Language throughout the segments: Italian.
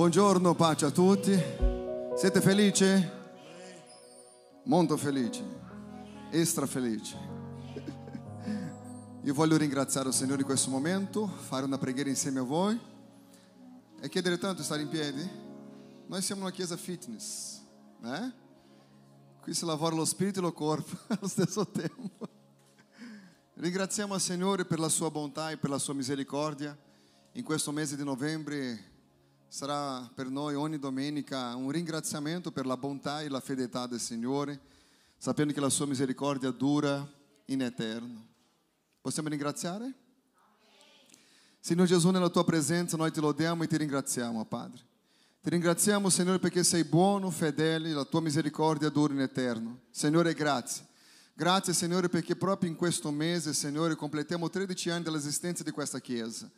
Buongiorno, pace a tutti. Siete felici? Molto felici, extra felici. Io voglio ringraziare il Signore in questo momento, fare una preghiera insieme a voi e chiedere tanto stare in piedi. Noi siamo una chiesa fitness, né? Qui si lavora lo spirito e lo corpo allo stesso tempo. Ringraziamo il Signore per la sua bontà e per la sua misericordia. In questo mese di novembre sarà per noi ogni domenica un ringraziamento per la bontà e la fedeltà del Signore, sapendo che la sua misericordia dura in eterno. Possiamo ringraziare? Signore Gesù, nella tua presenza noi ti lodiamo e ti ringraziamo, Padre. Ti ringraziamo, Signore, perché sei buono, fedele, la tua misericordia dura in eterno. Signore, grazie. Grazie, Signore, perché proprio in questo mese, Signore, completiamo 13 anni dell'esistenza di questa Chiesa.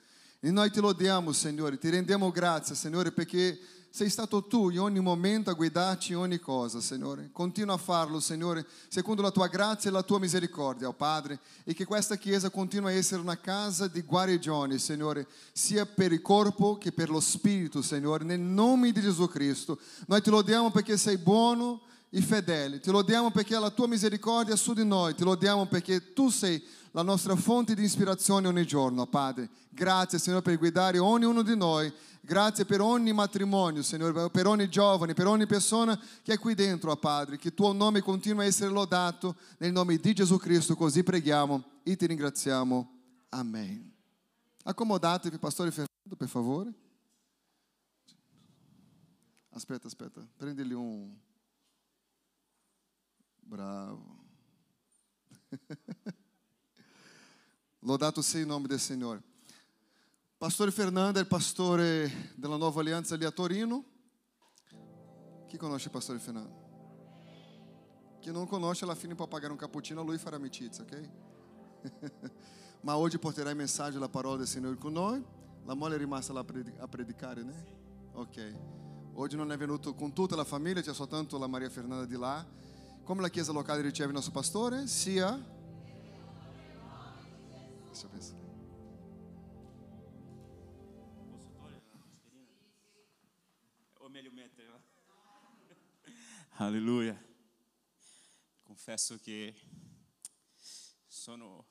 E noi ti lodiamo, Signore, ti rendiamo grazie, Signore, perché sei stato tu in ogni momento a guidarci in ogni cosa, Signore. Continua a farlo, Signore, secondo la tua grazia e la tua misericordia, oh Padre, e che questa Chiesa continui a essere una casa di guarigione, Signore, sia per il corpo che per lo spirito, Signore, nel nome di Gesù Cristo. Noi ti lodiamo perché sei buono e fedele, ti lodiamo perché la tua misericordia è su di noi, ti lodiamo perché tu sei la nostra fonte di ispirazione ogni giorno, Padre. Grazie, Signore, per guidare ognuno di noi. Grazie per ogni matrimonio, Signore, per ogni giovane, per ogni persona che è qui dentro, Padre. Che il tuo nome continui a essere lodato nel nome di Gesù Cristo. Così preghiamo e ti ringraziamo. Amen. Accomodatevi, Pastore Fernando, per favore. Aspetta, aspetta, prendili un. Bravo. Lodato sia il nome del Signore. Pastore Fernando è il pastore della Nuova Alleanza lì a Torino. Chi conosce il pastore Fernando? Chi non conosce alla fine può pagare un cappuccino a lui fare amicizia, ok? Ma oggi il messaggio della parola del Signore con noi. La moglie è rimasta là a predicare, né? Ok. Oggi non è venuto con tutta la famiglia, c'è soltanto la Maria Fernanda di là. Come la chiesa locale riceve il nostro pastore? Sia Deixa eu. O meglio mettere. Alleluia. Confesso che sono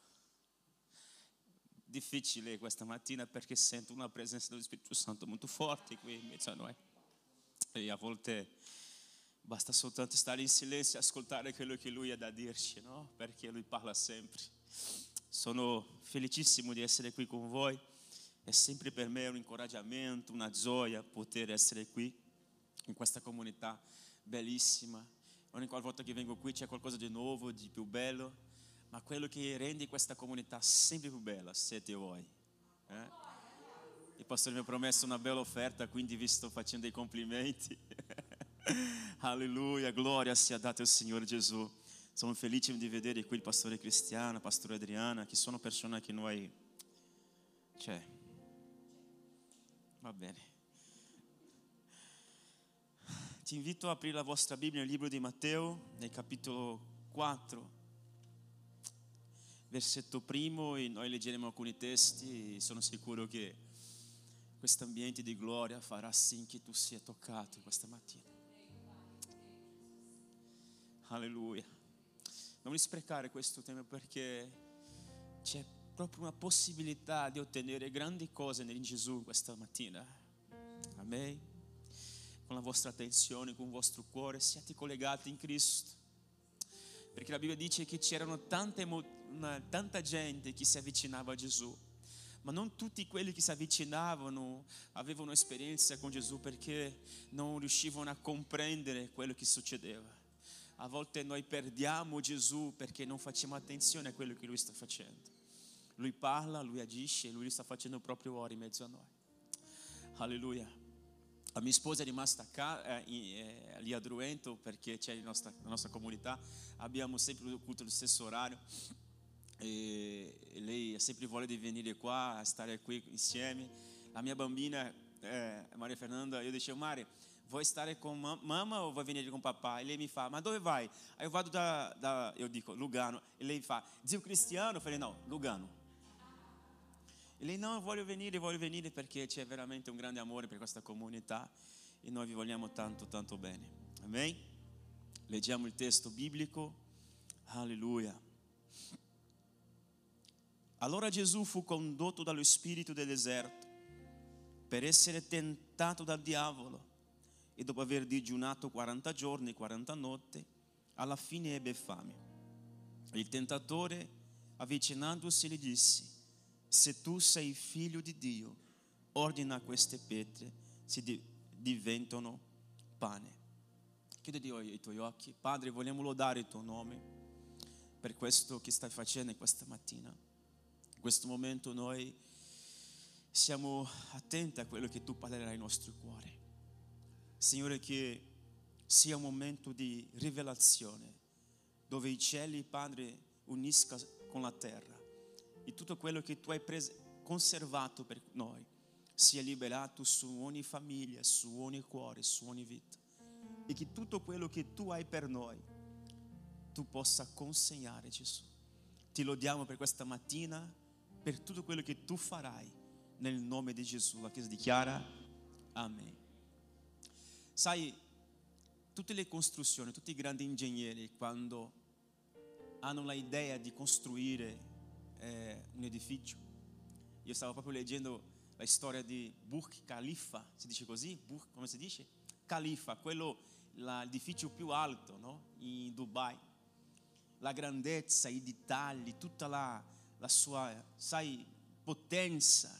difficile questa mattina perché sento una presenza dello Spirito Santo molto forte qui in mezzo a noi. E a volte basta soltanto stare in silenzio e ascoltare quello che Lui ha da dirci, no? Perché Lui parla sempre. Sono felicissimo di essere qui con voi. È sempre per me un incoraggiamento, una gioia poter essere qui in questa comunità bellissima. Ogni volta che vengo qui c'è qualcosa di nuovo, di più bello, ma quello che rende questa comunità sempre più bella siete voi. Eh? Il pastore mi ha promesso una bella offerta, quindi vi sto facendo dei complimenti. Alleluia, gloria sia data al Signore Gesù. Sono felice di vedere qui il pastore Cristiano, il pastore Adriana, che sono persone che noi... Cioè, va bene. Ti invito a aprire la vostra Bibbia nel libro di Matteo, nel capitolo 4, versetto primo, e noi leggeremo alcuni testi e sono sicuro che questo ambiente di gloria farà sì che tu sia toccato questa mattina. Alleluia non sprecare questo tempo perché c'è proprio una possibilità di ottenere grandi cose in Gesù questa mattina. Amen. Con la vostra attenzione, con il vostro cuore, siate collegati in Cristo. Perché la Bibbia dice che c'erano tante, una, tanta gente che si avvicinava a Gesù, ma non tutti quelli che si avvicinavano avevano esperienza con Gesù perché non riuscivano a comprendere quello che succedeva. A volte noi perdiamo Gesù perché non facciamo attenzione a quello che Lui sta facendo. Lui parla, Lui agisce, Lui sta facendo proprio ora in mezzo a noi. Alleluia. La mia sposa è rimasta qua, eh, eh, lì a Druento perché c'è la nostra, la nostra comunità, abbiamo sempre il culto allo stesso orario e, lei ha sempre voglia di venire qua, stare qui insieme. La mia bambina, eh, Maria Fernanda, io dicevo Maria, vuoi stare con mamma o vuoi venire con papà? E lei mi fa, ma dove vai? Aí eu vado da, da eu dico, Lugano. E lei fa, zio Cristiano? Eu falei, não, Lugano. E lei no, voglio venire, voglio venire perché c'è veramente un grande amore per questa comunità e noi vi vogliamo tanto, tanto bene. Amen? Leggiamo il testo biblico. Alleluia. Allora Gesù fu condotto dallo Spirito del deserto per essere tentato dal diavolo e dopo aver digiunato 40 giorni e 40 notti, alla fine ebbe fame. Il tentatore, avvicinandosi, gli disse, se tu sei figlio di Dio, ordina queste pietre, si diventano pane. Chiudi i tuoi occhi. Padre, vogliamo lodare il tuo nome per questo che stai facendo questa mattina. In questo momento noi siamo attenti a quello che tu parlerai ai nostri cuori. Signore, che sia un momento di rivelazione, dove i cieli, Padre, unisca con la terra e tutto quello che tu hai conservato per noi sia liberato su ogni famiglia, su ogni cuore, su ogni vita. E che tutto quello che tu hai per noi, tu possa consegnare, Gesù. Ti lodiamo per questa mattina, per tutto quello che tu farai nel nome di Gesù. La Chiesa dichiara Amen. Sai, tutte le costruzioni, tutti i grandi ingegneri, quando hanno l'idea di costruire eh, un edificio, io stavo proprio leggendo la storia di Burj Khalifa, si dice così? Burj, come si dice? Khalifa, quello, l'edificio più alto no? in Dubai. La grandezza, i dettagli, tutta la, la sua, sai, potenza,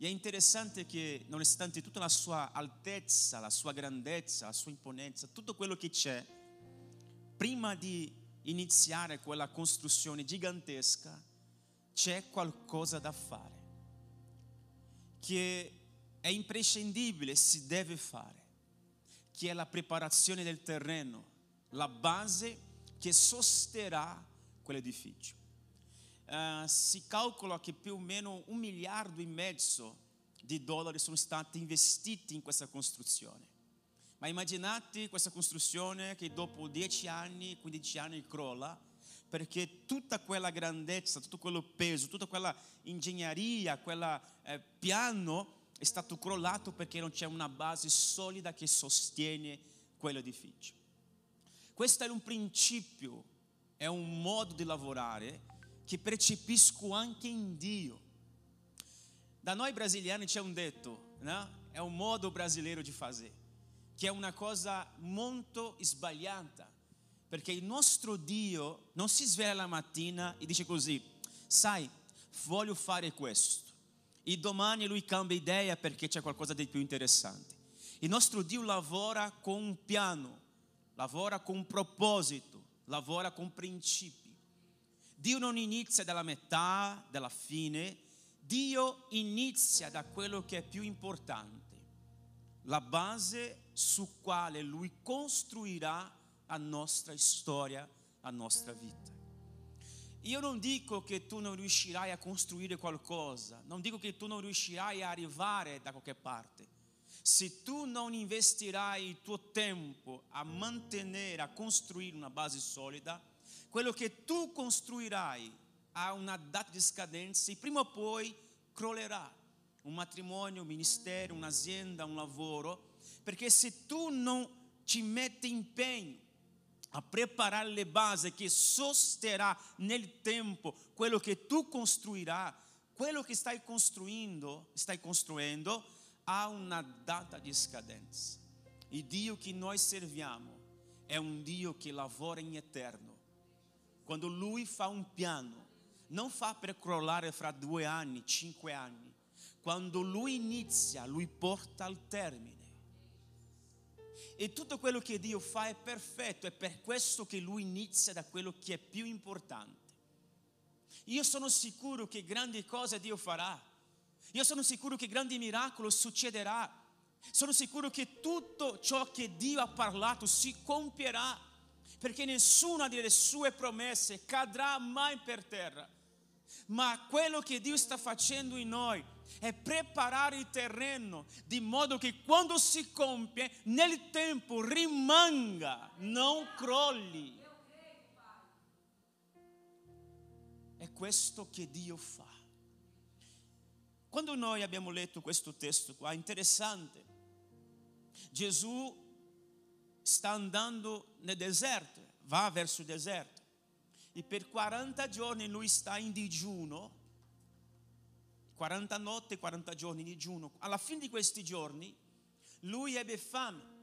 e è interessante che, nonostante tutta la sua altezza, la sua grandezza, la sua imponenza, tutto quello che c'è, prima di iniziare quella costruzione gigantesca, c'è qualcosa da fare, che è imprescindibile, si deve fare, che è la preparazione del terreno, la base che sosterrà quell'edificio uh, si calcola che più o meno un miliardo e mezzo di dollari sono stati investiti in questa costruzione. Ma immaginate questa costruzione che dopo 10 anni, 15 anni crolla, perché tutta quella grandezza, tutto quello peso, tutta quella ingegneria, quel eh, piano è stato crollato perché non c'è una base solida che sostiene quell'edificio. Questo è un principio, è un modo di lavorare che percepisco anche in Dio. Da noi brasiliani c'è un detto, né? è un modo brasileiro di fazer, che è una cosa molto sbagliata, perché il nostro Dio non si sveglia la mattina e dice così, sai, voglio fare questo, e domani lui cambia idea perché c'è qualcosa di più interessante. Il nostro Dio lavora con un piano, lavora con un proposito, lavora con principi. Dio non inizia dalla metà, dalla fine, Dio inizia da quello che è più importante, la base su quale Lui costruirà la nostra storia, la nostra vita. Io non dico che tu non riuscirai a costruire qualcosa, non dico che tu non riuscirai a arrivare da qualche parte. Se tu non investirai il tuo tempo a mantenere, a costruire una base solida, quello che tu costruirai ha una data di scadenza e prima o poi crollerà. Un matrimonio, un ministero, un'azienda, un lavoro, perché se tu non ci metti impegno a preparare le basi che sosterrà nel tempo quello che tu costruirai, quello che stai costruendo, stai costruendo ha una data di scadenza. Il Dio che noi serviamo è un Dio che lavora in eterno quando lui fa un piano, non fa per crollare fra due anni, cinque anni. Quando lui inizia, lui porta al termine. E tutto quello che Dio fa è perfetto, è per questo che lui inizia da quello che è più importante. Io sono sicuro che grandi cose Dio farà. Io sono sicuro che grandi miracoli succederà. Sono sicuro che tutto ciò che Dio ha parlato si compierà perché nessuna delle sue promesse cadrà mai per terra. Ma quello che Dio sta facendo in noi è preparare il terreno di modo che quando si compie nel tempo rimanga, non crolli. È questo che Dio fa. Quando noi abbiamo letto questo testo qua, interessante, Gesù sta andando nel deserto, va verso il deserto e per 40 giorni lui sta in digiuno, 40 notti e 40 giorni di digiuno. Alla fine di questi giorni lui ebbe fame.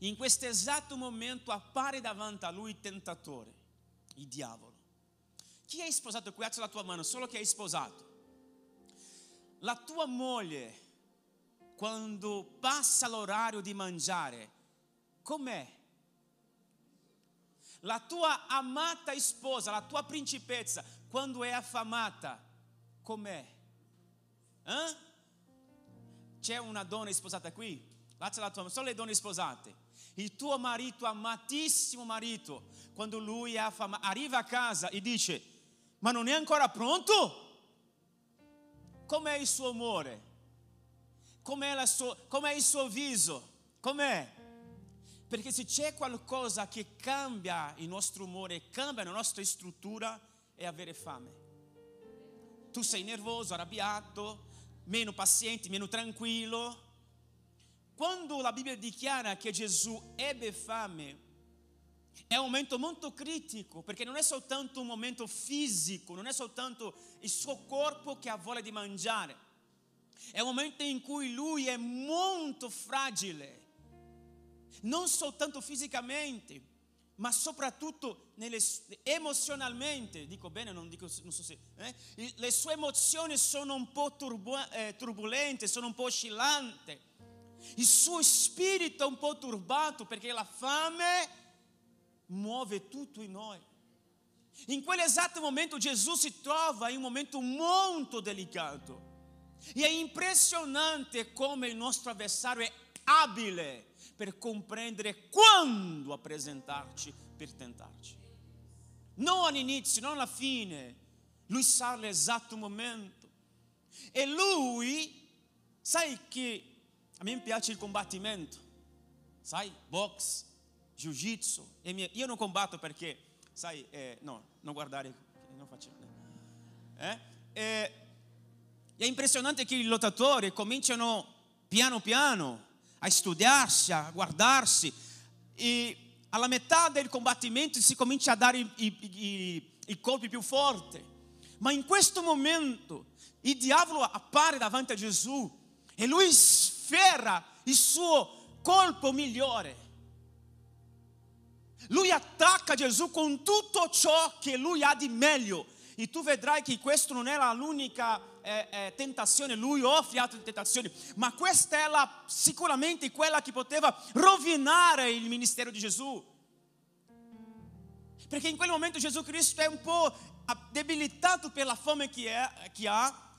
In questo esatto momento appare davanti a lui il tentatore, il diavolo. Chi è sposato qui? Alza la tua mano, solo chi è sposato. La tua moglie, quando passa l'orario di mangiare, com'è? La tua amata sposa, la tua principessa, quando è affamata, com'è? Eh? C'è una donna sposata qui? Alza la tua solo le donne sposate. Il tuo marito, amatissimo marito, quando lui è affamato, arriva a casa e dice, ma non è ancora pronto? Com'è il suo amore? Com'è, sua, com'è il suo viso? Com'è? Perché se c'è qualcosa che cambia il nostro umore, cambia la nostra struttura, è avere fame. Tu sei nervoso, arrabbiato, meno paziente, meno tranquillo. Quando la Bibbia dichiara che Gesù ebbe fame, è un momento molto critico, perché non è soltanto un momento fisico, non è soltanto il suo corpo che ha voglia di mangiare, è un momento in cui lui è molto fragile, non soltanto fisicamente, ma soprattutto nelle, emozionalmente, dico bene, non, dico, non so se, eh? le sue emozioni sono un po' turbu, eh, turbolente, sono un po' oscillanti, il suo spirito è un po' turbato perché la fame muove tutto in noi. In quell'esatto momento Gesù si trova in un momento molto delicato. E è impressionante come il nostro avversario è abile per comprendere quando a presentarci per tentarci. Non all'inizio, non alla fine. Lui sa l'esatto momento. E lui, sai che a me piace il combattimento, sai, box, jiu-jitsu. Io non combatto perché, sai, eh, no, non guardare, non facciamo. Eh? Eh, è impressionante che i lottatori cominciano piano piano a studiarsi, a guardarsi e alla metà del combattimento si comincia a dare i, i, i, colpi più forti. Ma in questo momento il diavolo appare davanti a Gesù e lui sferra il suo colpo migliore. Lui attacca Gesù con tutto ciò che lui ha di meglio. E tu vedrai che questa non era l'unica eh, eh, tentazione, lui offre altre tentazioni, ma questa è la, sicuramente quella che poteva rovinare il ministero di Gesù. Perché in quel momento Gesù Cristo è un po' debilitato per la fame che, è, che ha.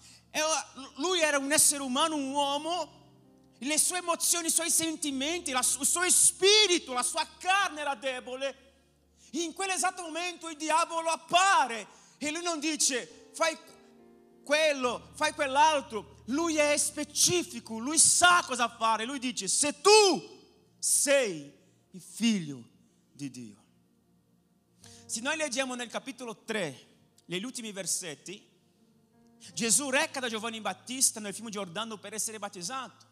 Lui era un essere umano, un uomo, le sue emozioni, i suoi sentimenti, il suo spirito, la sua carne era debole. In quell'esatto momento il diavolo appare e lui non dice fai quello, fai quell'altro. Lui è specifico, lui sa cosa fare. Lui dice se tu sei il figlio di Dio. Se noi leggiamo nel capitolo 3, negli ultimi versetti, Gesù reca da Giovanni Battista nel fiume Giordano per essere battezzato.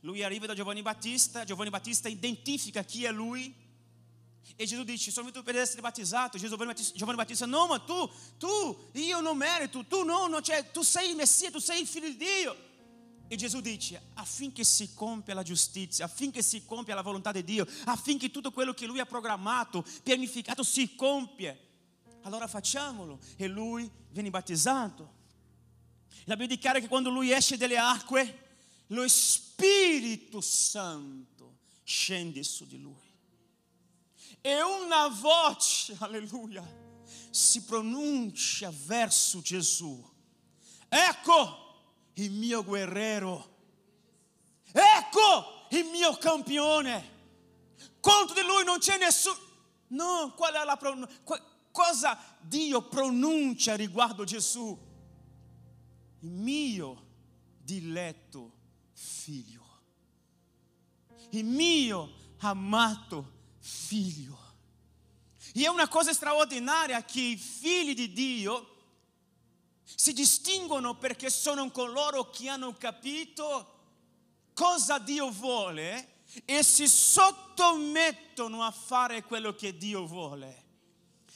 Lui arriva da Giovanni Battista, Giovanni Battista identifica chi è lui. E dice: Sono venuto per essere battezzato. Giovanni Battista, Giovanni Battista no, ma tu, tu, io non merito, tu no, non c'è, tu sei il Messia, tu sei il figlio di Dio. E Gesù dice: affinché si compia la giustizia, affinché si compia la volontà di Dio, affinché tutto quello che Lui ha programmato, pianificato, si compie. Allora facciamolo. E Lui viene battezzato. La Bibbia dichiara che quando Lui esce dalle acque, lo Spirito Santo scende su di lui. E una voce, alleluia, si pronuncia verso Gesù. Ecco il mio guerriero. Ecco il mio campione. Contro di lui non c'è nessuno. No, qual è la pronuncia? Cosa Dio pronuncia riguardo Gesù? Il mio diletto figlio. Il mio amato figlio. E è una cosa straordinaria che i figli di Dio si distinguono perché sono coloro che hanno capito cosa Dio vuole e si sottomettono a fare quello che Dio vuole.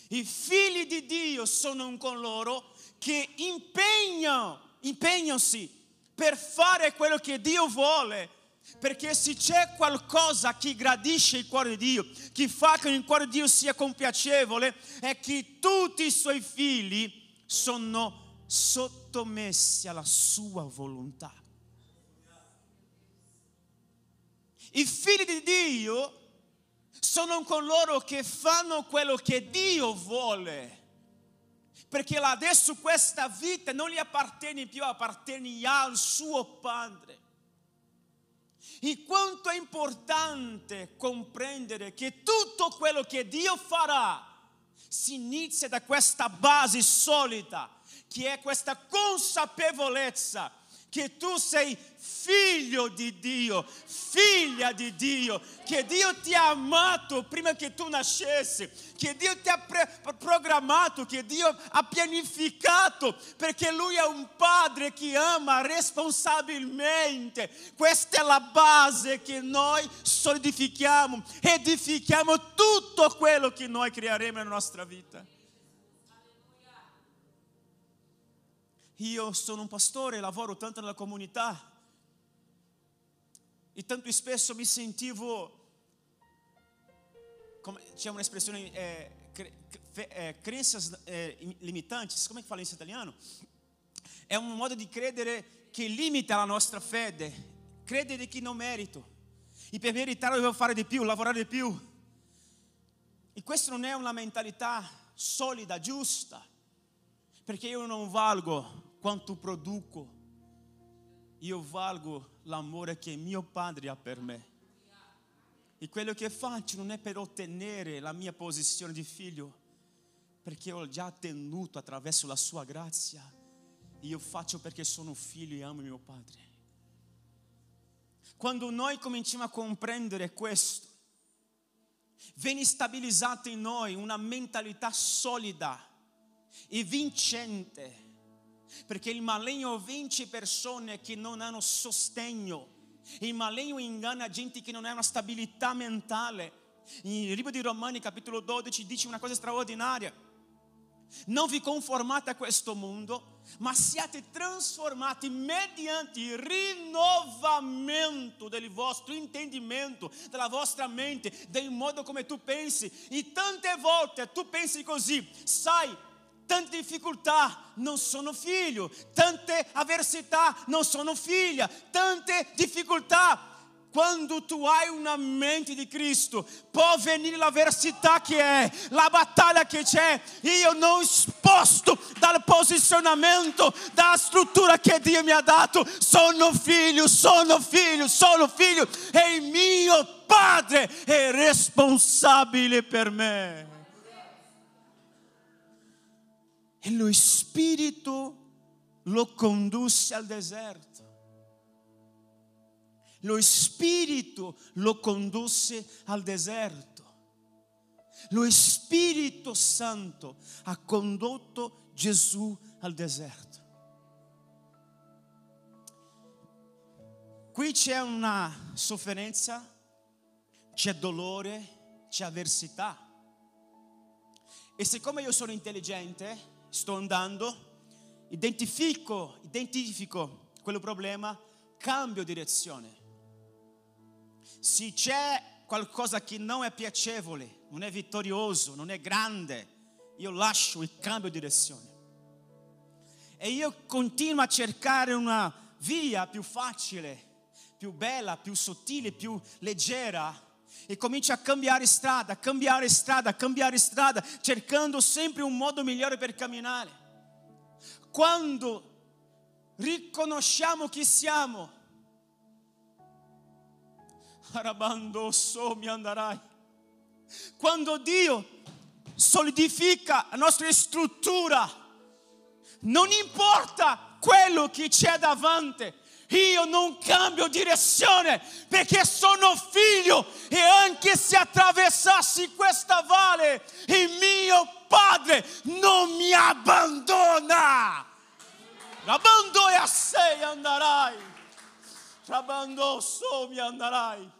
I figli di Dio sono coloro che impegnano, impegnansi per fare quello che Dio vuole. Perché se c'è qualcosa che gradisce il cuore di Dio, che fa che il cuore di Dio sia compiacevole, è che tutti i suoi figli sono sottomessi alla sua volontà. I figli di Dio sono coloro che fanno quello che Dio vuole. Perché adesso questa vita non gli appartiene più, appartiene al suo Padre. E quanto è importante comprendere che tutto quello che Dio farà si inizia da questa base solida, che è questa consapevolezza che tu sei figlio di Dio, figlia di Dio, che Dio ti ha amato prima che tu nascessi, che Dio ti ha pre- programmato, che Dio ha pianificato, perché Lui è un padre che ama responsabilmente. Questa è la base che noi solidifichiamo, edifichiamo tutto quello che noi creeremo nella nostra vita. Io sono un pastore, lavoro tanto nella comunità e tanto spesso mi sentivo, come, c'è un'espressione, eh, cre, eh, crenças eh, limitantes, come fala in italiano? È un modo di credere che limita la nostra fede, credere che non merito. E per meritare devo fare di più, lavorare di più. E questa non è una mentalità solida, giusta, perché io non valgo quanto produco, io valgo l'amore che mio padre ha per me. E quello che faccio non è per ottenere la mia posizione di figlio, perché ho già tenuto attraverso la sua grazia. Io faccio perché sono figlio e amo mio padre. Quando noi cominciamo a comprendere questo, viene stabilizzata in noi una mentalità solida e vincente perché il maligno vince persone che non hanno sostegno. Il maligno inganna gente che non ha una stabilità mentale. Il libro di Romani, capitolo 12, dice una cosa straordinaria. Non vi conformate a questo mondo, ma siate trasformati mediante il rinnovamento del vostro intendimento, della vostra mente, del modo come tu pensi. E tante volte tu pensi così, sai, tante difficoltà, non sono figlio, tante avversità, non sono figlia, tante difficoltà. Quando tu hai una mente di Cristo, può venire l'avversità che è, la battaglia che c'è. Io non sposto dal posizionamento, dalla struttura che Dio mi ha dato. Sono figlio, sono figlio, sono figlio e il mio Padre è responsabile per me. E lo Spirito lo condusse al deserto. Lo Spirito lo condusse al deserto. Lo Spirito Santo ha condotto Gesù al deserto. Qui c'è una sofferenza, c'è dolore, c'è avversità. E siccome io sono intelligente, sto andando, identifico, identifico quel problema, cambio direzione. Se c'è qualcosa che non è piacevole, non è vittorioso, non è grande, io lascio e cambio direzione. E io continuo a cercare una via più facile, più bella, più sottile, più leggera e comincia a cambiare strada, cambiare strada, cambiare strada, cercando sempre un modo migliore per camminare. Quando riconosciamo chi siamo, arabando so mi andrai. Quando Dio solidifica la nostra struttura, non importa quello che c'è davanti, io non cambio direzione perché sono figlio e anche se attraversassi questa valle, il mio padre non mi abbandona. Rabando e a sei andrai. So mi andrai.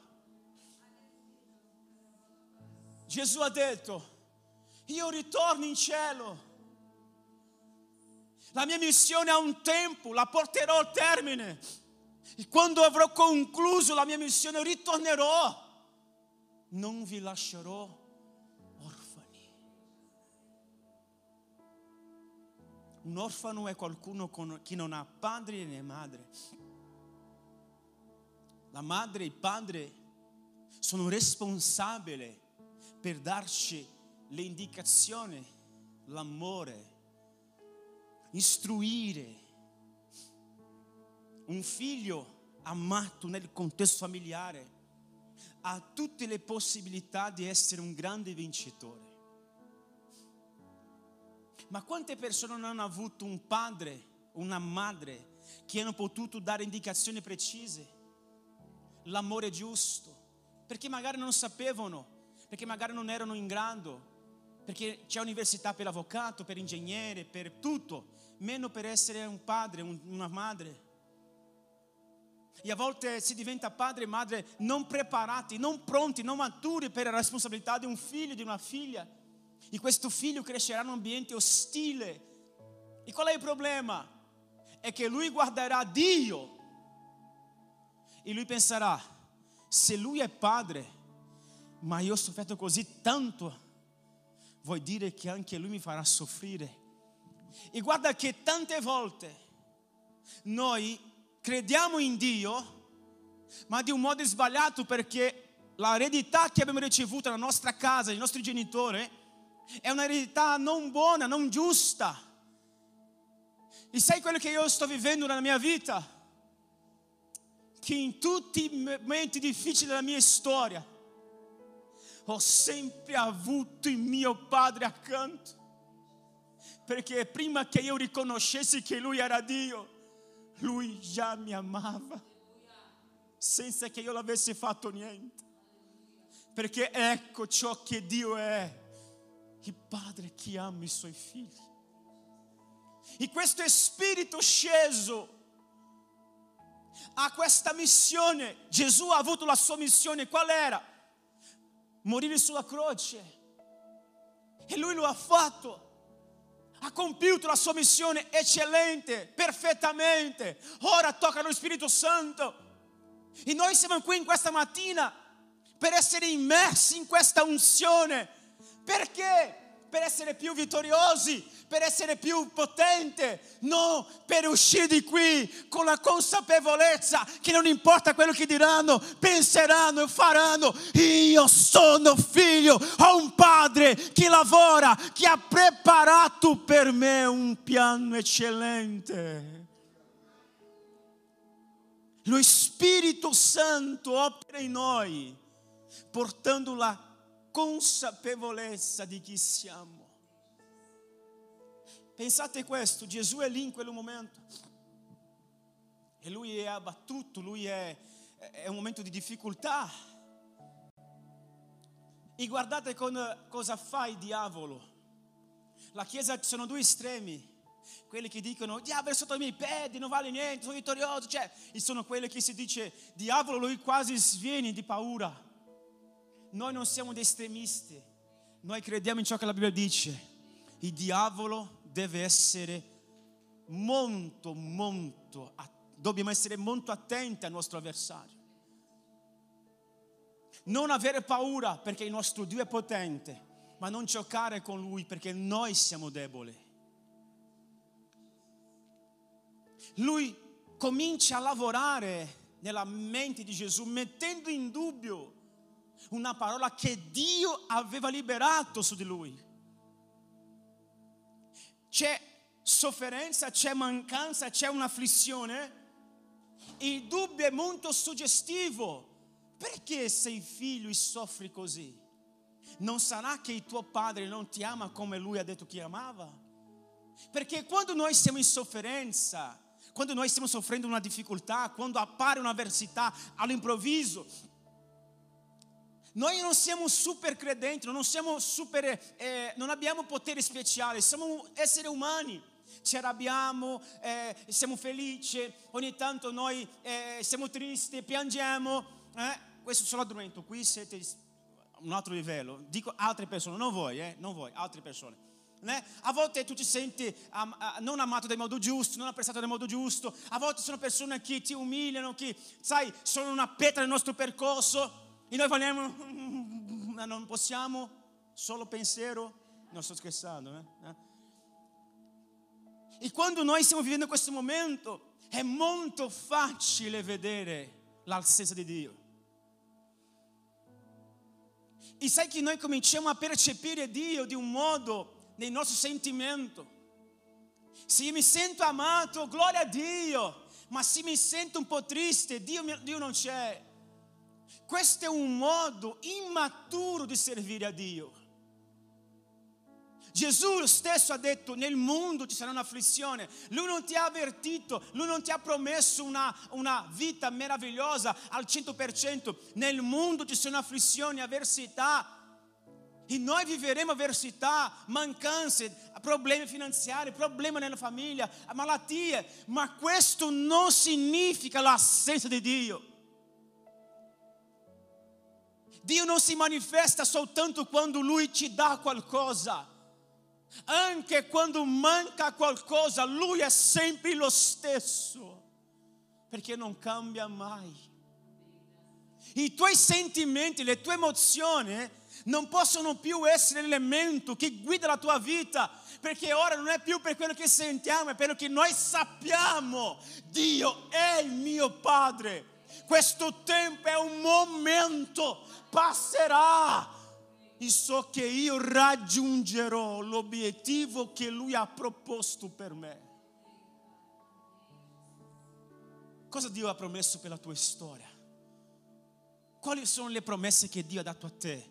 Gesù ha detto, io ritorno in cielo. La mia missione ha un tempo, la porterò al termine. E quando avrò concluso la mia missione ritornerò. Non vi lascerò orfani. Un orfano è qualcuno con, che non ha padre né madre. La madre e il padre sono responsabili per darci le indicazioni, l'amore, istruire. Un figlio amato nel contesto familiare ha tutte le possibilità di essere un grande vincitore. Ma quante persone non hanno avuto un padre, una madre che hanno potuto dare indicazioni precise? L'amore giusto, perché magari non sapevano perché magari non erano in grado, perché c'è università per avvocato, per ingegnere, per tutto, meno per essere un padre, un, una madre. E a volte si diventa padre e madre non preparati, non pronti, non maturi per la responsabilità di un figlio, di una figlia. E questo figlio crescerà in un ambiente ostile. E qual è il problema? È che lui guarderà Dio e lui penserà, se lui è padre, ma io ho sofferto così tanto, vuoi dire che anche lui mi farà soffrire? E guarda che tante volte noi crediamo in Dio, ma di un modo sbagliato perché la eredità che abbiamo ricevuto nella nostra casa, dai nostri genitori, è un'eredità non buona, non giusta. E sai quello che io sto vivendo nella mia vita? Che in tutti i momenti difficili della mia storia, ho sempre avuto il mio padre accanto. Perché prima che io riconoscessi che lui era Dio, lui già mi amava, senza che io l'avessi fatto niente. Perché ecco ciò che Dio è, il padre che ama i suoi figli. E questo spirito sceso ha questa missione. Gesù ha avuto la sua missione, qual era? morire sulla croce. E lui lo ha fatto. Ha compiuto la sua missione eccellente, perfettamente. Ora tocca allo Spirito Santo. E noi siamo qui in questa mattina per essere immersi in questa unzione. Perché? Per essere più vittoriosi, per essere più potente, non per uscire di qui con la consapevolezza che non importa quello che diranno, penseranno e faranno. Io sono figlio, ho un padre che lavora, che ha preparato per me un piano eccellente. Lo Spirito Santo opera in noi, portando la consapevolezza di chi siamo. Pensate questo, Gesù è lì in quel momento e lui è abbattuto, lui è, è un momento di difficoltà. E guardate con, cosa fa il diavolo. La Chiesa sono due estremi. Quelli che dicono, diavolo è sotto i miei piedi, non vale niente, sono vittorioso. Cioè, e sono quelli che si dice, diavolo, lui quasi sviene di paura. Noi non siamo dei estremisti. Noi crediamo in ciò che la Bibbia dice. Il diavolo deve essere molto, molto, dobbiamo essere molto attenti al nostro avversario. Non avere paura perché il nostro Dio è potente, ma non giocare con Lui perché noi siamo deboli. Lui comincia a lavorare nella mente di Gesù mettendo in dubbio una parola che Dio aveva liberato su di lui c'è sofferenza, c'è mancanza, c'è un'afflizione, il dubbio è molto suggestivo. Perché sei figlio e soffri così? Non sarà che il tuo padre non ti ama come lui ha detto che amava? Perché quando noi siamo in sofferenza, quando noi stiamo soffrendo una difficoltà, quando appare un'avversità all'improvviso, noi non siamo super credenti, non, siamo super, eh, non abbiamo poteri speciali, siamo esseri umani ci arrabbiamo, eh, siamo felici, ogni tanto noi eh, siamo tristi, piangiamo. Eh? Questo solo argomento, qui siete un altro livello. Dico altre persone, non voi, eh, non voi, altre persone. Né? A volte tu ti senti am, non amato nel modo giusto, non apprezzato nel modo giusto. A volte sono persone che ti umiliano, che sai, sono una pietra nel nostro percorso. E noi vogliamo, ma non possiamo, solo pensiero. Non sto scherzando. Eh? E quando noi stiamo vivendo questo momento, è molto facile vedere l'altezza di Dio. E sai che noi cominciamo a percepire Dio di un modo nel nostro sentimento. Se io mi sento amato, gloria a Dio, ma se mi sento un po' triste, Dio, Dio non c'è. Questo è un modo immaturo di servire a Dio. Gesù stesso ha detto nel mondo ci sarà un'afflizione, lui non ti ha avvertito, lui non ti ha promesso una, una vita meravigliosa al 100%, nel mondo ci sono afflizioni, avversità, e noi viveremo avversità, mancanze, problemi finanziari, problemi nella famiglia, malattie, ma questo non significa l'assenza di Dio. Dio non si manifesta soltanto quando Lui ci dà qualcosa, anche quando manca qualcosa, Lui è sempre lo stesso, perché non cambia mai. I tuoi sentimenti, le tue emozioni non possono più essere l'elemento che guida la tua vita, perché ora non è più per quello che sentiamo, è per quello che noi sappiamo. Dio è il mio Padre. Questo tempo è un momento, passerà. E so che io raggiungerò l'obiettivo che Lui ha proposto per me. Cosa Dio ha promesso per la tua storia? Quali sono le promesse che Dio ha dato a te?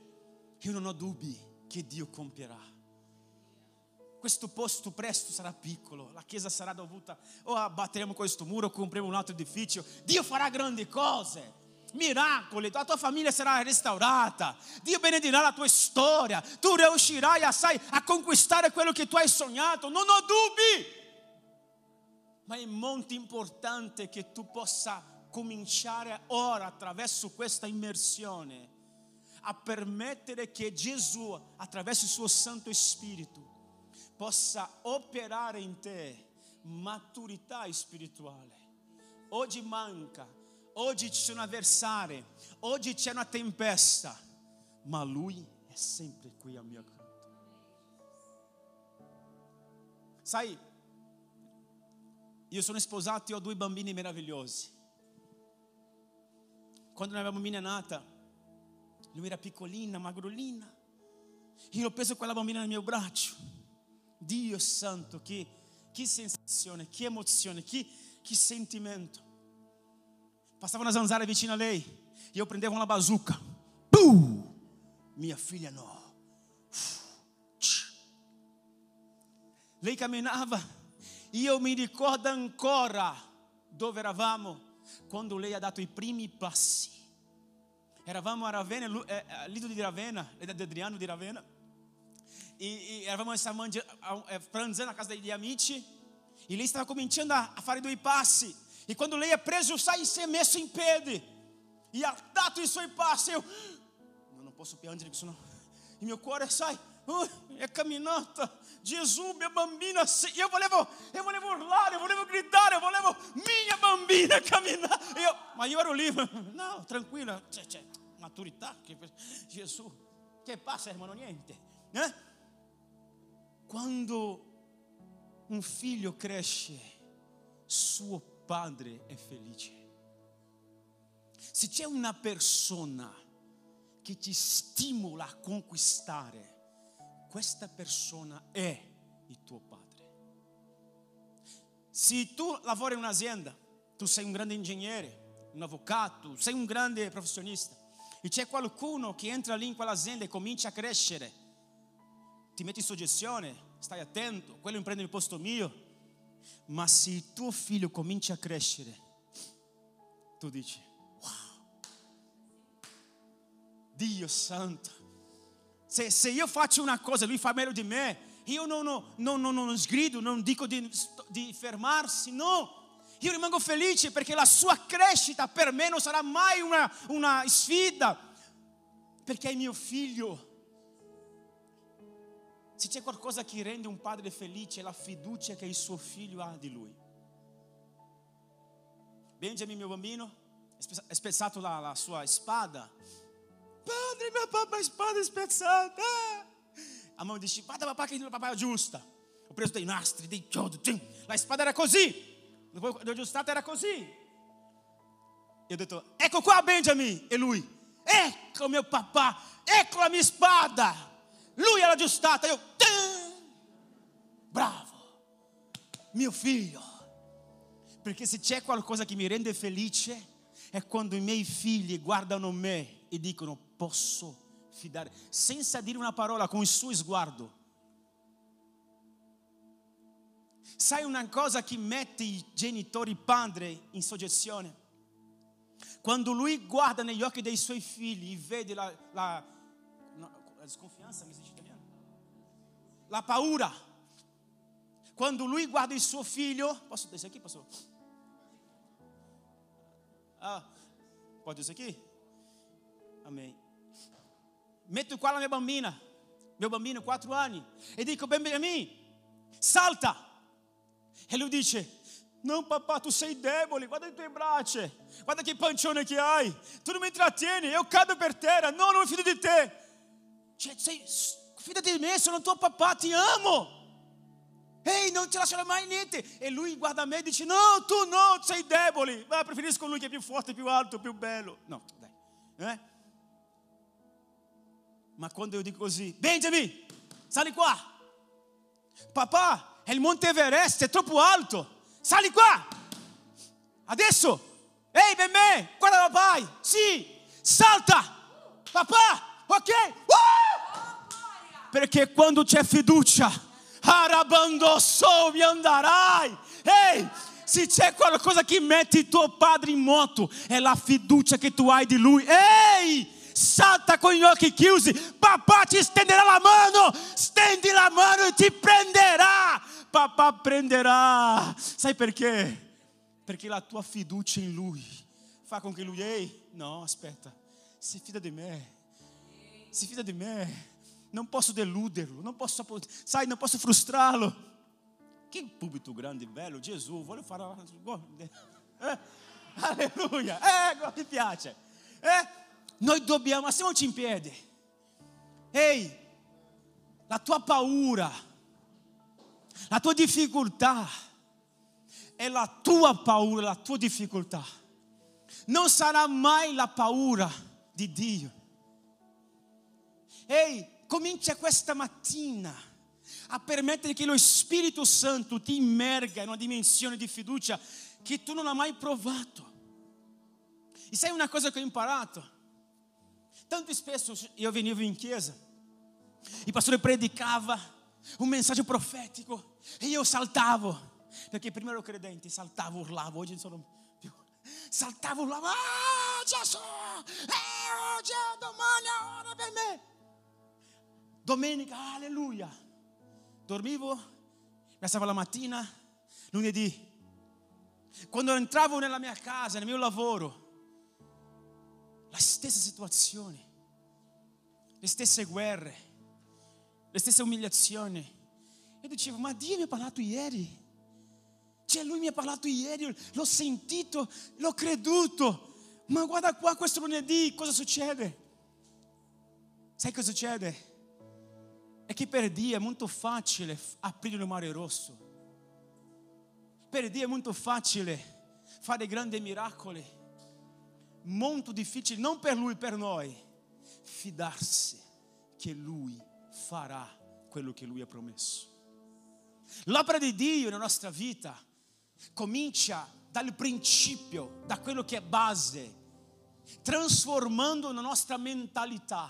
Io non ho dubbi che Dio compierà. Questo posto presto sarà piccolo, la chiesa sarà dovuta, o abbatteremo questo muro, compreremo un altro edificio. Dio farà grandi cose, miracoli, la tua famiglia sarà restaurata, Dio benedirà la tua storia, tu riuscirai a, sai, a conquistare quello che tu hai sognato, non ho dubbi. Ma è molto importante che tu possa cominciare ora attraverso questa immersione a permettere che Gesù, attraverso il suo Santo Spirito, possa operare in te maturità spirituale. Oggi manca, oggi ci sono avversari, oggi c'è una tempesta, ma Lui è sempre qui a mio accanto. Sai, io sono sposato e ho due bambini meravigliosi. Quando la mia bambina è nata, lui era piccolina, magrolina. Io ho preso quella bambina nel mio braccio. Dio santo, che, che sensazione, che emozione, che, che sentimento. Passava una zanzara vicino a lei. Io prendevo una bazooka. Puh! Mia figlia no. Lei camminava. Io mi ricordo ancora dove eravamo quando lei ha dato i primi passi eravamo a Ravenna, eh, eh, Lido di Ravenna, di Adriano di Ravenna, e, e eh, pranzando a casa degli amici, e lei stava cominciando a, a fare due e quando lei è preso, sai, è messo in piedi, e ha dato i suoi passi, io non posso piangere, sono, il mio cuore, sai, uh, è camminata, Gesù, mia bambina, io volevo, io volevo urlare, volevo gridare, volevo mia bambina camminare, io, ma io ero lì, no, tranquilla, c'è, c'è maturità, Gesù, che passa hermano, niente. Eh? Quando un figlio cresce, suo padre è felice. Se c'è una persona che ti stimola a conquistare, questa persona è il tuo padre. Se tu lavori in un'azienda, tu sei un grande ingegnere, un avvocato, sei un grande professionista e c'è qualcuno che entra lì in quell'azienda e comincia a crescere, ti metti in soggezione, stai attento, quello prende il posto mio. Ma se il tuo figlio comincia a crescere, tu dici, wow, Dio santo, se, se io faccio una cosa, lui fa meglio di me, io non, non, non, non sgrido, non dico di, di fermarsi, no. Io rimango felice perché la sua crescita per me non sarà mai una, una sfida, perché è mio figlio. Se c'è qualcosa che rende un padre felice è la fiducia che il suo figlio ha di lui. Benjamin, mio bambino, è spezzato la, la sua spada. Padre, mia papà, spada è spezzata. A mamma dice, guarda papà che il papà è giusta. Ho preso dei nastri, dei chiodi. La spada era così. Dopo l'ho aggiustata era così. E ho detto, ecco qua Benjamin. E lui, ecco mio papà, ecco la mia spada. Lui era aggiustata, io, bravo, mio figlio. Perché se c'è qualcosa che mi rende felice è quando i miei figli guardano me e dicono posso fidare, senza dire una parola, con il suo sguardo. Sai una cosa che mette i genitori padre in soggezione? Quando lui guarda negli occhi dei suoi figli, vede la, la, sconfianza, mi dice italiano? La paura. Quando lui guarda il suo figlio, posso dire aqui, pastor? Ah, pode isso aqui? Amém. Metto qua la mia bambina, mio bambino, quattro anni, e dico, Benjamin, salta. E lui dice, não papà, tu sei debole, guarda tue braccia, guarda che pancione che hai, tu non mi trattieni, io cado per terra, non mi fido di te. Cioè, sei, fidati di me, sono tuo papà, ti amo. Ehi, non ti lascerò mai niente. E lui guarda me e dice, no, tu no, sei debole. Ma preferisco lui che è più forte, più alto, più bello. No, dai. Eh? Ma quando io dico così, Benjamin, sali qua. Papà, è il Monte Everest, è troppo alto. Sali qua. Adesso, ehi, bebè, guarda papà. Sì, salta. Papà, ok. Uh! Perché quando c'è fiducia Arabando mi andarai. Ehi, se c'è qualcosa che mette il tuo padre in moto, è la fiducia che tu hai di lui. Ehi, salta gli occhi chiusi. Papà ti stenderà la mano. Stendi la mano e ti prenderà. Papà prenderà. Sai perché? Perché la tua fiducia in lui fa con che lui, ehi, no, aspetta, si fida di me. Si fida di me non posso deluderlo, non posso, sai, non posso frustrarlo. Que púlpito grande e bello, Gesù, voglio fare... Eh, alleluia, eh, mi piace. Eh, noi dobbiamo, alziamoci in piedi. Ehi, la tua paura, la tua difficoltà è la tua paura, la tua difficoltà. Non sarà mai la paura di Dio. Ehi, comincia questa mattina a permettere che lo Spirito Santo ti immerga in una dimensione di fiducia che tu non hai mai provato. E sai una cosa che ho imparato? Tanto spesso io venivo in chiesa, il pastore predicava un messaggio profetico e io saltavo, perché prima ero credente, saltavo, urlavo, oggi non sono più. Saltavo, urlavo, ah Gesù, eh, oggi, domani, ora per me. Domenica, alleluia. Dormivo, mi alzavo la mattina, lunedì. Quando entravo nella mia casa, nel mio lavoro, la stessa situazione, le stesse guerre, le stesse umiliazioni. E dicevo, ma Dio mi ha parlato ieri. Cioè lui mi ha parlato ieri, l'ho sentito, l'ho creduto. Ma guarda qua questo lunedì, cosa succede? Sai cosa succede? È che per Dio è molto facile aprire il mare rosso. Per Dio è molto facile fare grandi miracoli. Molto difficile, non per Lui, per noi, fidarsi che Lui farà quello che Lui ha promesso. L'opera di Dio nella nostra vita comincia dal principio, da quello che è base, trasformando la nostra mentalità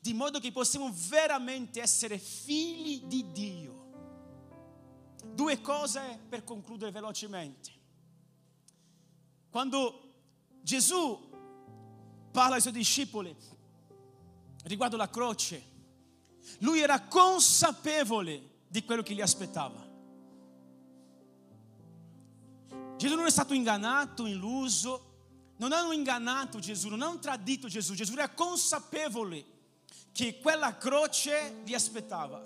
di modo che possiamo veramente essere figli di Dio. Due cose per concludere velocemente. Quando Gesù parla ai suoi discepoli riguardo la croce, Lui era consapevole di quello che gli aspettava. Gesù non è stato ingannato, illuso, non hanno ingannato Gesù, non hanno tradito Gesù. Gesù era consapevole che quella croce gli aspettava.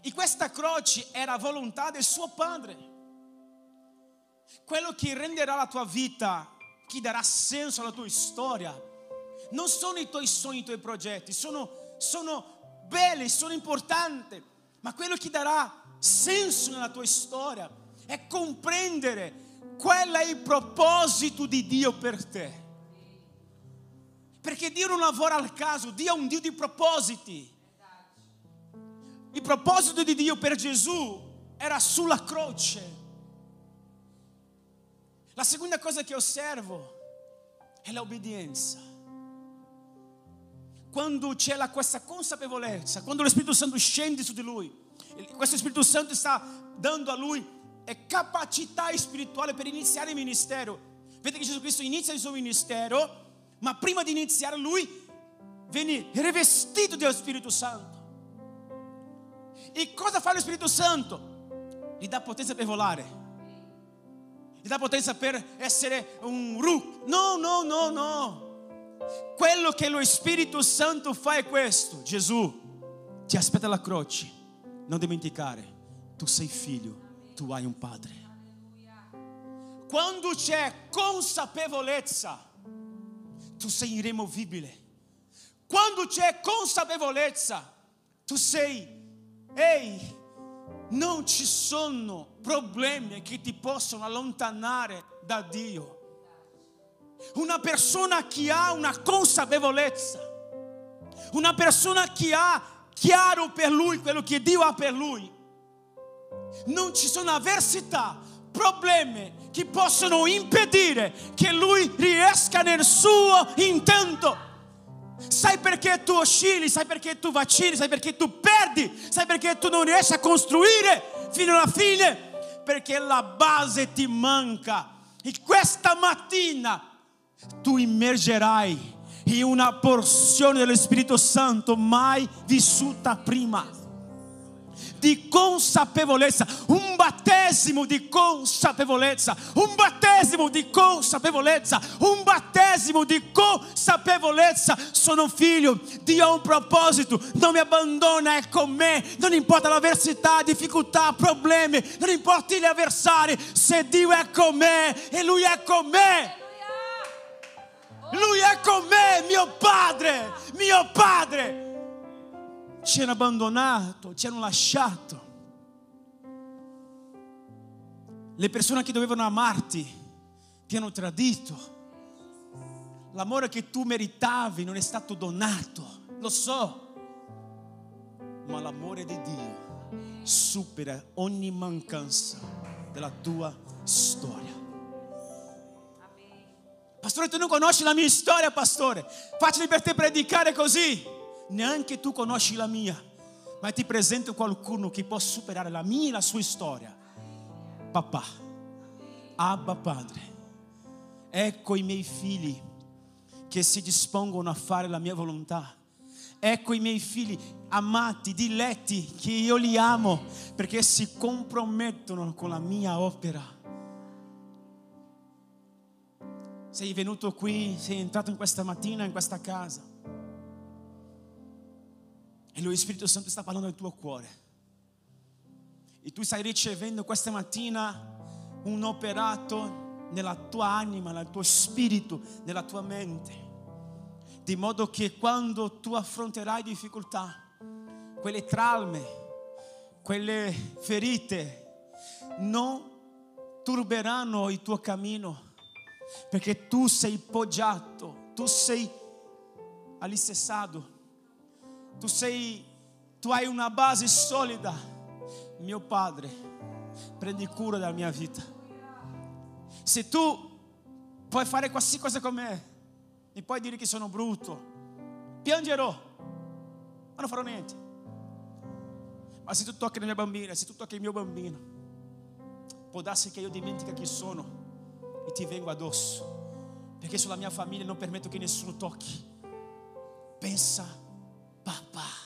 E questa croce era volontà del suo Padre. Quello che renderà la tua vita, che darà senso alla tua storia, non sono i tuoi sogni, i tuoi progetti, sono, sono belli, sono importanti, ma quello che darà senso nella tua storia è comprendere qual è il proposito di Dio per te. Perché Dio non lavora al caso, Dio è un Dio di propositi. Il proposito di Dio per Gesù era sulla croce. La seconda cosa che osservo è l'obbedienza. Quando c'è la, questa consapevolezza, quando lo Spirito Santo scende su di lui, questo Spirito Santo sta dando a lui è capacità spirituale per iniziare il ministero. Vedete che Gesù Cristo inizia il suo ministero, ma prima di iniziare lui viene rivestito dello Spirito Santo. E cosa fa lo Spirito Santo? Gli dà potenza per volare. Gli dà potenza per essere un Ru. No, no, no, no. Quello che lo Spirito Santo fa è questo. Gesù ti aspetta alla croce. Non dimenticare, tu sei figlio tu hai un padre. Quando c'è consapevolezza, tu sei irremovibile. Quando c'è consapevolezza, tu sei, ehi, non ci sono problemi che ti possono allontanare da Dio. Una persona che ha una consapevolezza, una persona che ha chiaro per lui quello che Dio ha per lui, non ci sono avversità, problemi che possono impedire che lui riesca nel suo intento. Sai perché tu oscilli, sai perché tu vacilli, sai perché tu perdi, sai perché tu non riesci a costruire fino alla fine? Perché la base ti manca. E questa mattina tu immergerai in una porzione dello Spirito Santo mai vissuta prima di consapevolezza, un battesimo di consapevolezza, un battesimo di consapevolezza, un battesimo di consapevolezza. Sono figlio, Dio ha un proposito, non mi abbandona, è con me, non importa l'avversità, difficoltà, problemi, non importa gli avversari, se Dio è con me e Lui è con me. Lui è con me, mio padre, mio padre ci hanno abbandonato, ci hanno lasciato. Le persone che dovevano amarti ti hanno tradito. L'amore che tu meritavi non è stato donato, lo so, ma l'amore di Dio supera ogni mancanza della tua storia. Pastore, tu non conosci la mia storia, pastore. Facile per te predicare così neanche tu conosci la mia, ma ti presento qualcuno che può superare la mia e la sua storia. Papà, Abba Padre, ecco i miei figli che si dispongono a fare la mia volontà. Ecco i miei figli amati, diletti, che io li amo perché si compromettono con la mia opera. Sei venuto qui, sei entrato in questa mattina in questa casa e lo Spirito Santo sta parlando al tuo cuore. E tu stai ricevendo questa mattina un operato nella tua anima, nel tuo spirito, nella tua mente. Di modo che quando tu affronterai difficoltà, quelle traume, quelle ferite, non turberanno il tuo cammino, perché tu sei poggiato, tu sei alistessato tu sei, tu hai una base solida. Mio Padre, prendi cura della mia vita. Se tu puoi fare qualsiasi cosa con me, mi puoi dire che sono brutto, piangerò, ma non farò niente. Ma se tu tocchi la mia bambina, se tu tocchi il mio bambino, può darsi che io dimentichi chi sono e ti vengo addosso, perché sulla mia famiglia non permetto che nessuno tocchi. Pensa papà.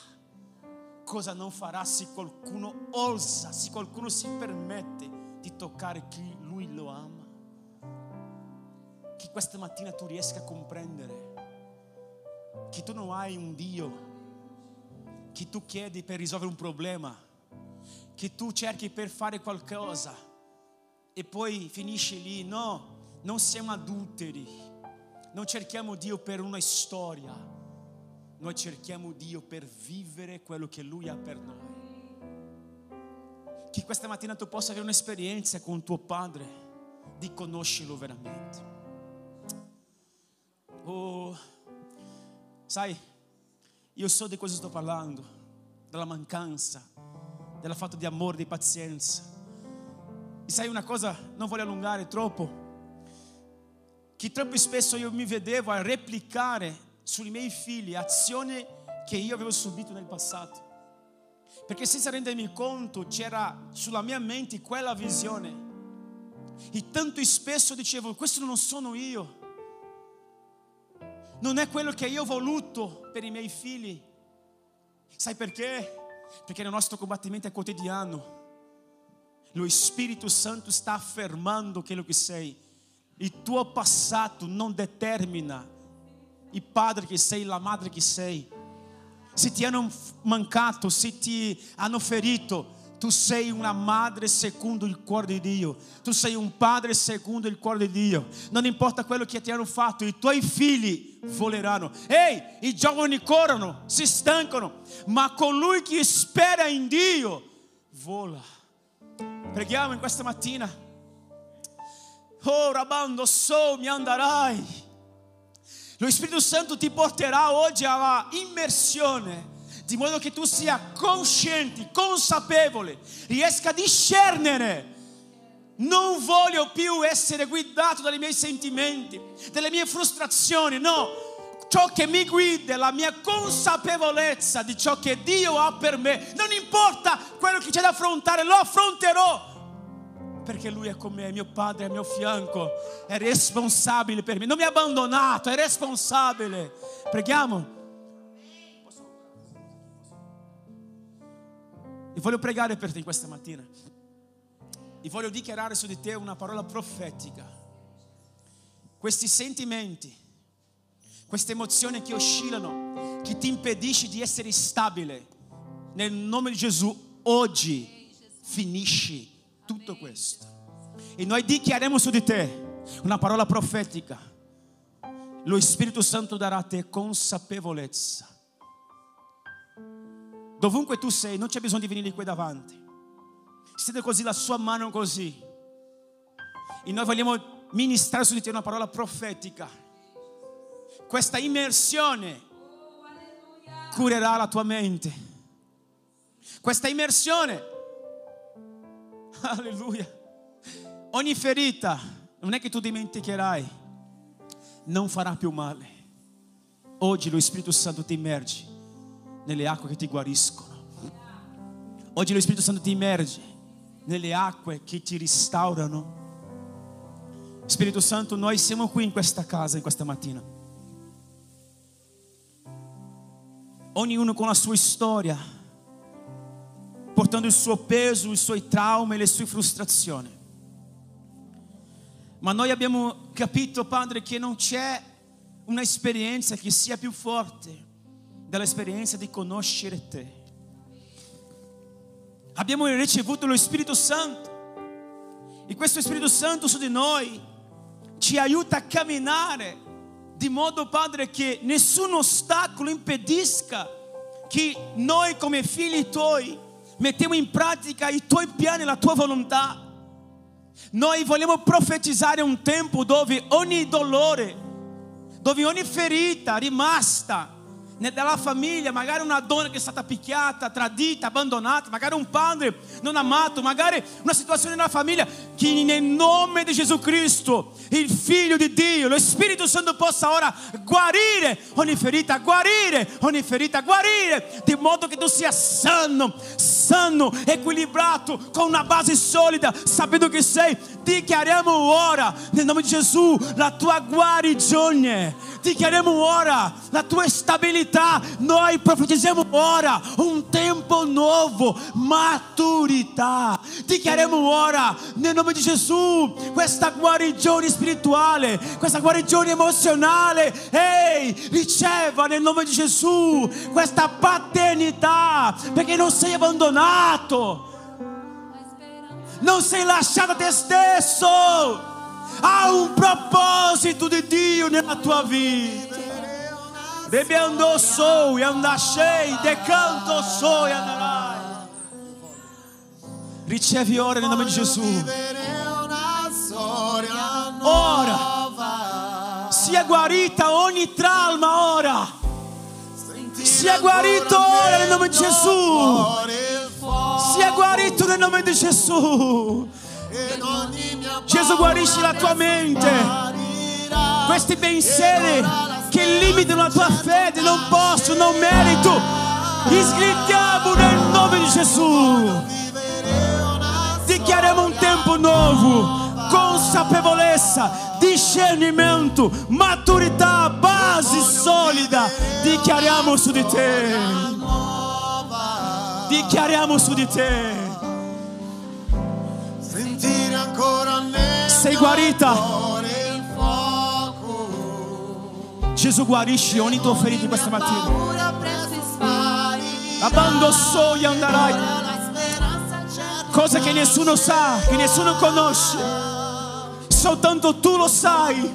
cosa non farà se qualcuno osa, se qualcuno si permette di toccare chi lui lo ama. Che questa mattina tu riesca a comprendere che tu non hai un Dio che tu chiedi per risolvere un problema, che tu cerchi per fare qualcosa e poi finisci lì. No, non siamo adulteri, non cerchiamo Dio per una storia, noi cerchiamo Dio per vivere quello che Lui ha per noi. Che questa mattina tu possa avere un'esperienza con tuo Padre di conoscerlo veramente. Oh, sai, io so di cosa sto parlando, della mancanza, del fatto di amore, di pazienza. E sai una cosa, non voglio allungare troppo, che troppo spesso io mi vedevo a replicare sui miei figli azioni che io avevo subito nel passato. Perché senza rendermi conto c'era sulla mia mente quella visione. E tanto spesso dicevo, questo non sono io. Non è quello che io ho voluto per i miei figli. Sai perché? Perché nel nostro combattimento è quotidiano. Lo Spirito Santo sta affermando quello che sei. Il tuo passato non determina il padre che sei, la madre che sei. Se ti hanno mancato, se ti hanno ferito, tu sei una madre secondo il cuore di Dio. Tu sei un padre secondo il cuore di Dio. Non importa quello che ti hanno fatto, i tuoi figli voleranno. Ehi, i giovani corrono, si stancano, ma colui che spera in Dio vola. Preghiamo in questa mattina. Oh, rabando so, mi andrai. Lo Spirito Santo ti porterà oggi alla immersione di modo che tu sia cosciente, consapevole, riesca a discernere. Non voglio più essere guidato dai miei sentimenti, dalle mie frustrazioni, no. Ciò che mi guida è la mia consapevolezza di ciò che Dio ha per me. Non importa quello che c'è da affrontare, lo affronterò perché Lui è con me, mio Padre, è al mio fianco, è responsabile per me, non mi ha abbandonato, è responsabile. Preghiamo. E voglio pregare per te questa mattina. E voglio dichiarare su di te una parola profetica. Questi sentimenti, queste emozioni che oscillano, che ti impedisce di essere stabile, nel nome di Gesù, oggi finisci tutto questo. E noi dichiariamo su di te una parola profetica. Lo Spirito Santo darà a te consapevolezza Dovunque tu sei, non c'è bisogno di venire qui davanti. Siete così, la sua mano così. E noi vogliamo ministrare su di te una parola profetica. Questa immersione curerà la tua mente. Questa immersione, alleluia, ogni ferita, non è che tu dimenticherai, non farà più male. Oggi lo Spirito Santo ti immerge nelle acque che ti guariscono. Oggi lo Spirito Santo ti immerge nelle acque che ti restaurano. Spirito Santo, noi siamo qui in questa casa, in questa mattina. Ognuno con la sua storia, portando il suo peso, i suoi traumi e le sue frustrazioni. Ma noi abbiamo capito, Padre, che non c'è una esperienza che sia più forte dell'esperienza di conoscere te. Abbiamo ricevuto lo Spirito Santo e questo Spirito Santo su di noi ci aiuta a camminare di modo, Padre, che nessun ostacolo impedisca che noi come figli tuoi mettiamo in pratica i tuoi piani, la tua volontà. Noi vogliamo profetizzare un tempo dove ogni dolore, dove ogni ferita rimasta, nella famiglia, magari una donna che è stata picchiata, tradita, abbandonata, magari un padre non amato, magari una situazione nella famiglia, che nel nome di Gesù Cristo, il Figlio di Dio, lo Spirito Santo possa ora guarire ogni ferita, guarire ogni ferita, guarire, di modo che tu sia sano, sano, equilibrato, con una base solida, sapendo che sei, dichiariamo ora, nel nome di Gesù, la tua guarigione dichiariamo ora la tua stabilità, noi profetizziamo ora un tempo nuovo, maturità. Dichiariamo ora nel nome di Gesù questa guarigione spirituale, questa guarigione emozionale. Ehi, riceva nel nome di Gesù questa paternità perché non sei abbandonato. Non sei lasciato a te stesso. Ha un proposito di Dio nella tua vita. Bebeando sou e andashei, decanto sou e andarai. Ricevi ora nel nome di Gesù. Ora sia guarita ogni trauma ora. Sia guarito ora nel nome di Gesù. Sia guarito nel nome di Gesù. Gesù guarisci la tua mente. Questi pensieri che limitano la tua fede, non posso, non merito. Sgridiamo nel nome di Gesù. Dichiariamo un tempo nuovo. Consapevolezza, discernimento, maturità, base solida. Dichiariamo su di te. Dichiariamo su di te. Sei guarita. Gesù guarisci ogni tua ferita questa mattina. Abando soli andrai. Cose che nessuno sa, che nessuno conosce. Soltanto tu lo sai.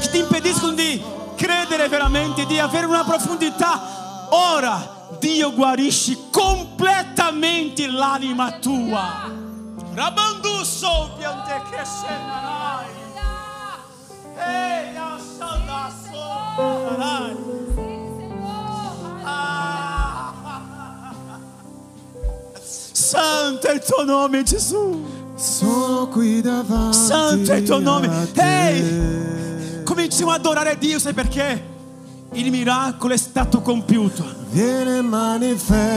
Che ti impediscono di credere veramente, di avere una profondità. Ora Dio guarisci completamente l'anima tua. Rabandu so piante che scenarai. Ehi, asanda so narai. Ah. Santo è il tuo nome Gesù. Sono qui davanti. Santo è il tuo nome. Ehi, cominciamo ad adorare Dio, sai perché? Il miracolo è stato compiuto.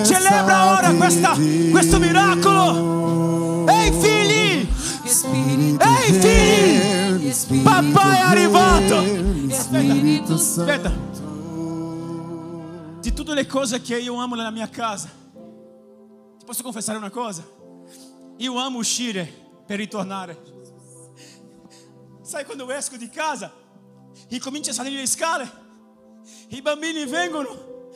Celebra ora questa- questo miracolo. Ehi figli, Ehi, figli! Papà è arrivato! Santo. aspetta. Di tutte le cose che io amo nella mia casa, ti posso confessare una cosa? Io amo uscire per ritornare. Sai quando esco di casa e comincio a salire le scale, i bambini vengono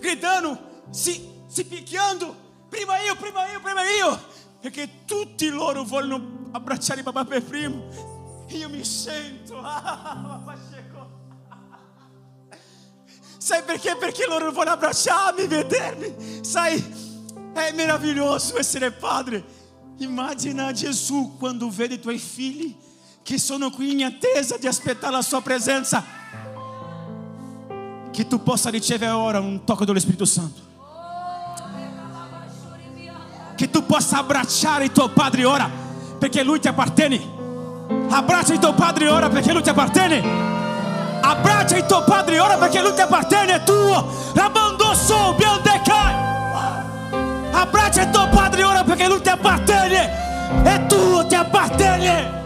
gridando, si, si picchiando, prima io, prima io, prima io, perché tutti loro vogliono abbracciare papà per primo. E io mi sento, ah, papà Checo. Sai perché? Perché loro vogliono abbracciarmi, vedermi. Sai, è meraviglioso essere padre. Immagina Gesù quando vede i tuoi figli che sono qui in attesa di aspettare la sua presenza. Che tu possa ricevere ora un tocco dello Spirito Santo. Che tu possa abbracciare il tuo padre ora perché lui ti appartiene. Abbraccia il tuo padre ora perché lui ti appartiene. Abbraccia il tuo padre ora perché lui ti appartiene, è tuo. Rabandosso, biandecai. Abbraccia il tuo padre ora perché lui ti appartiene. È tuo, ti appartiene.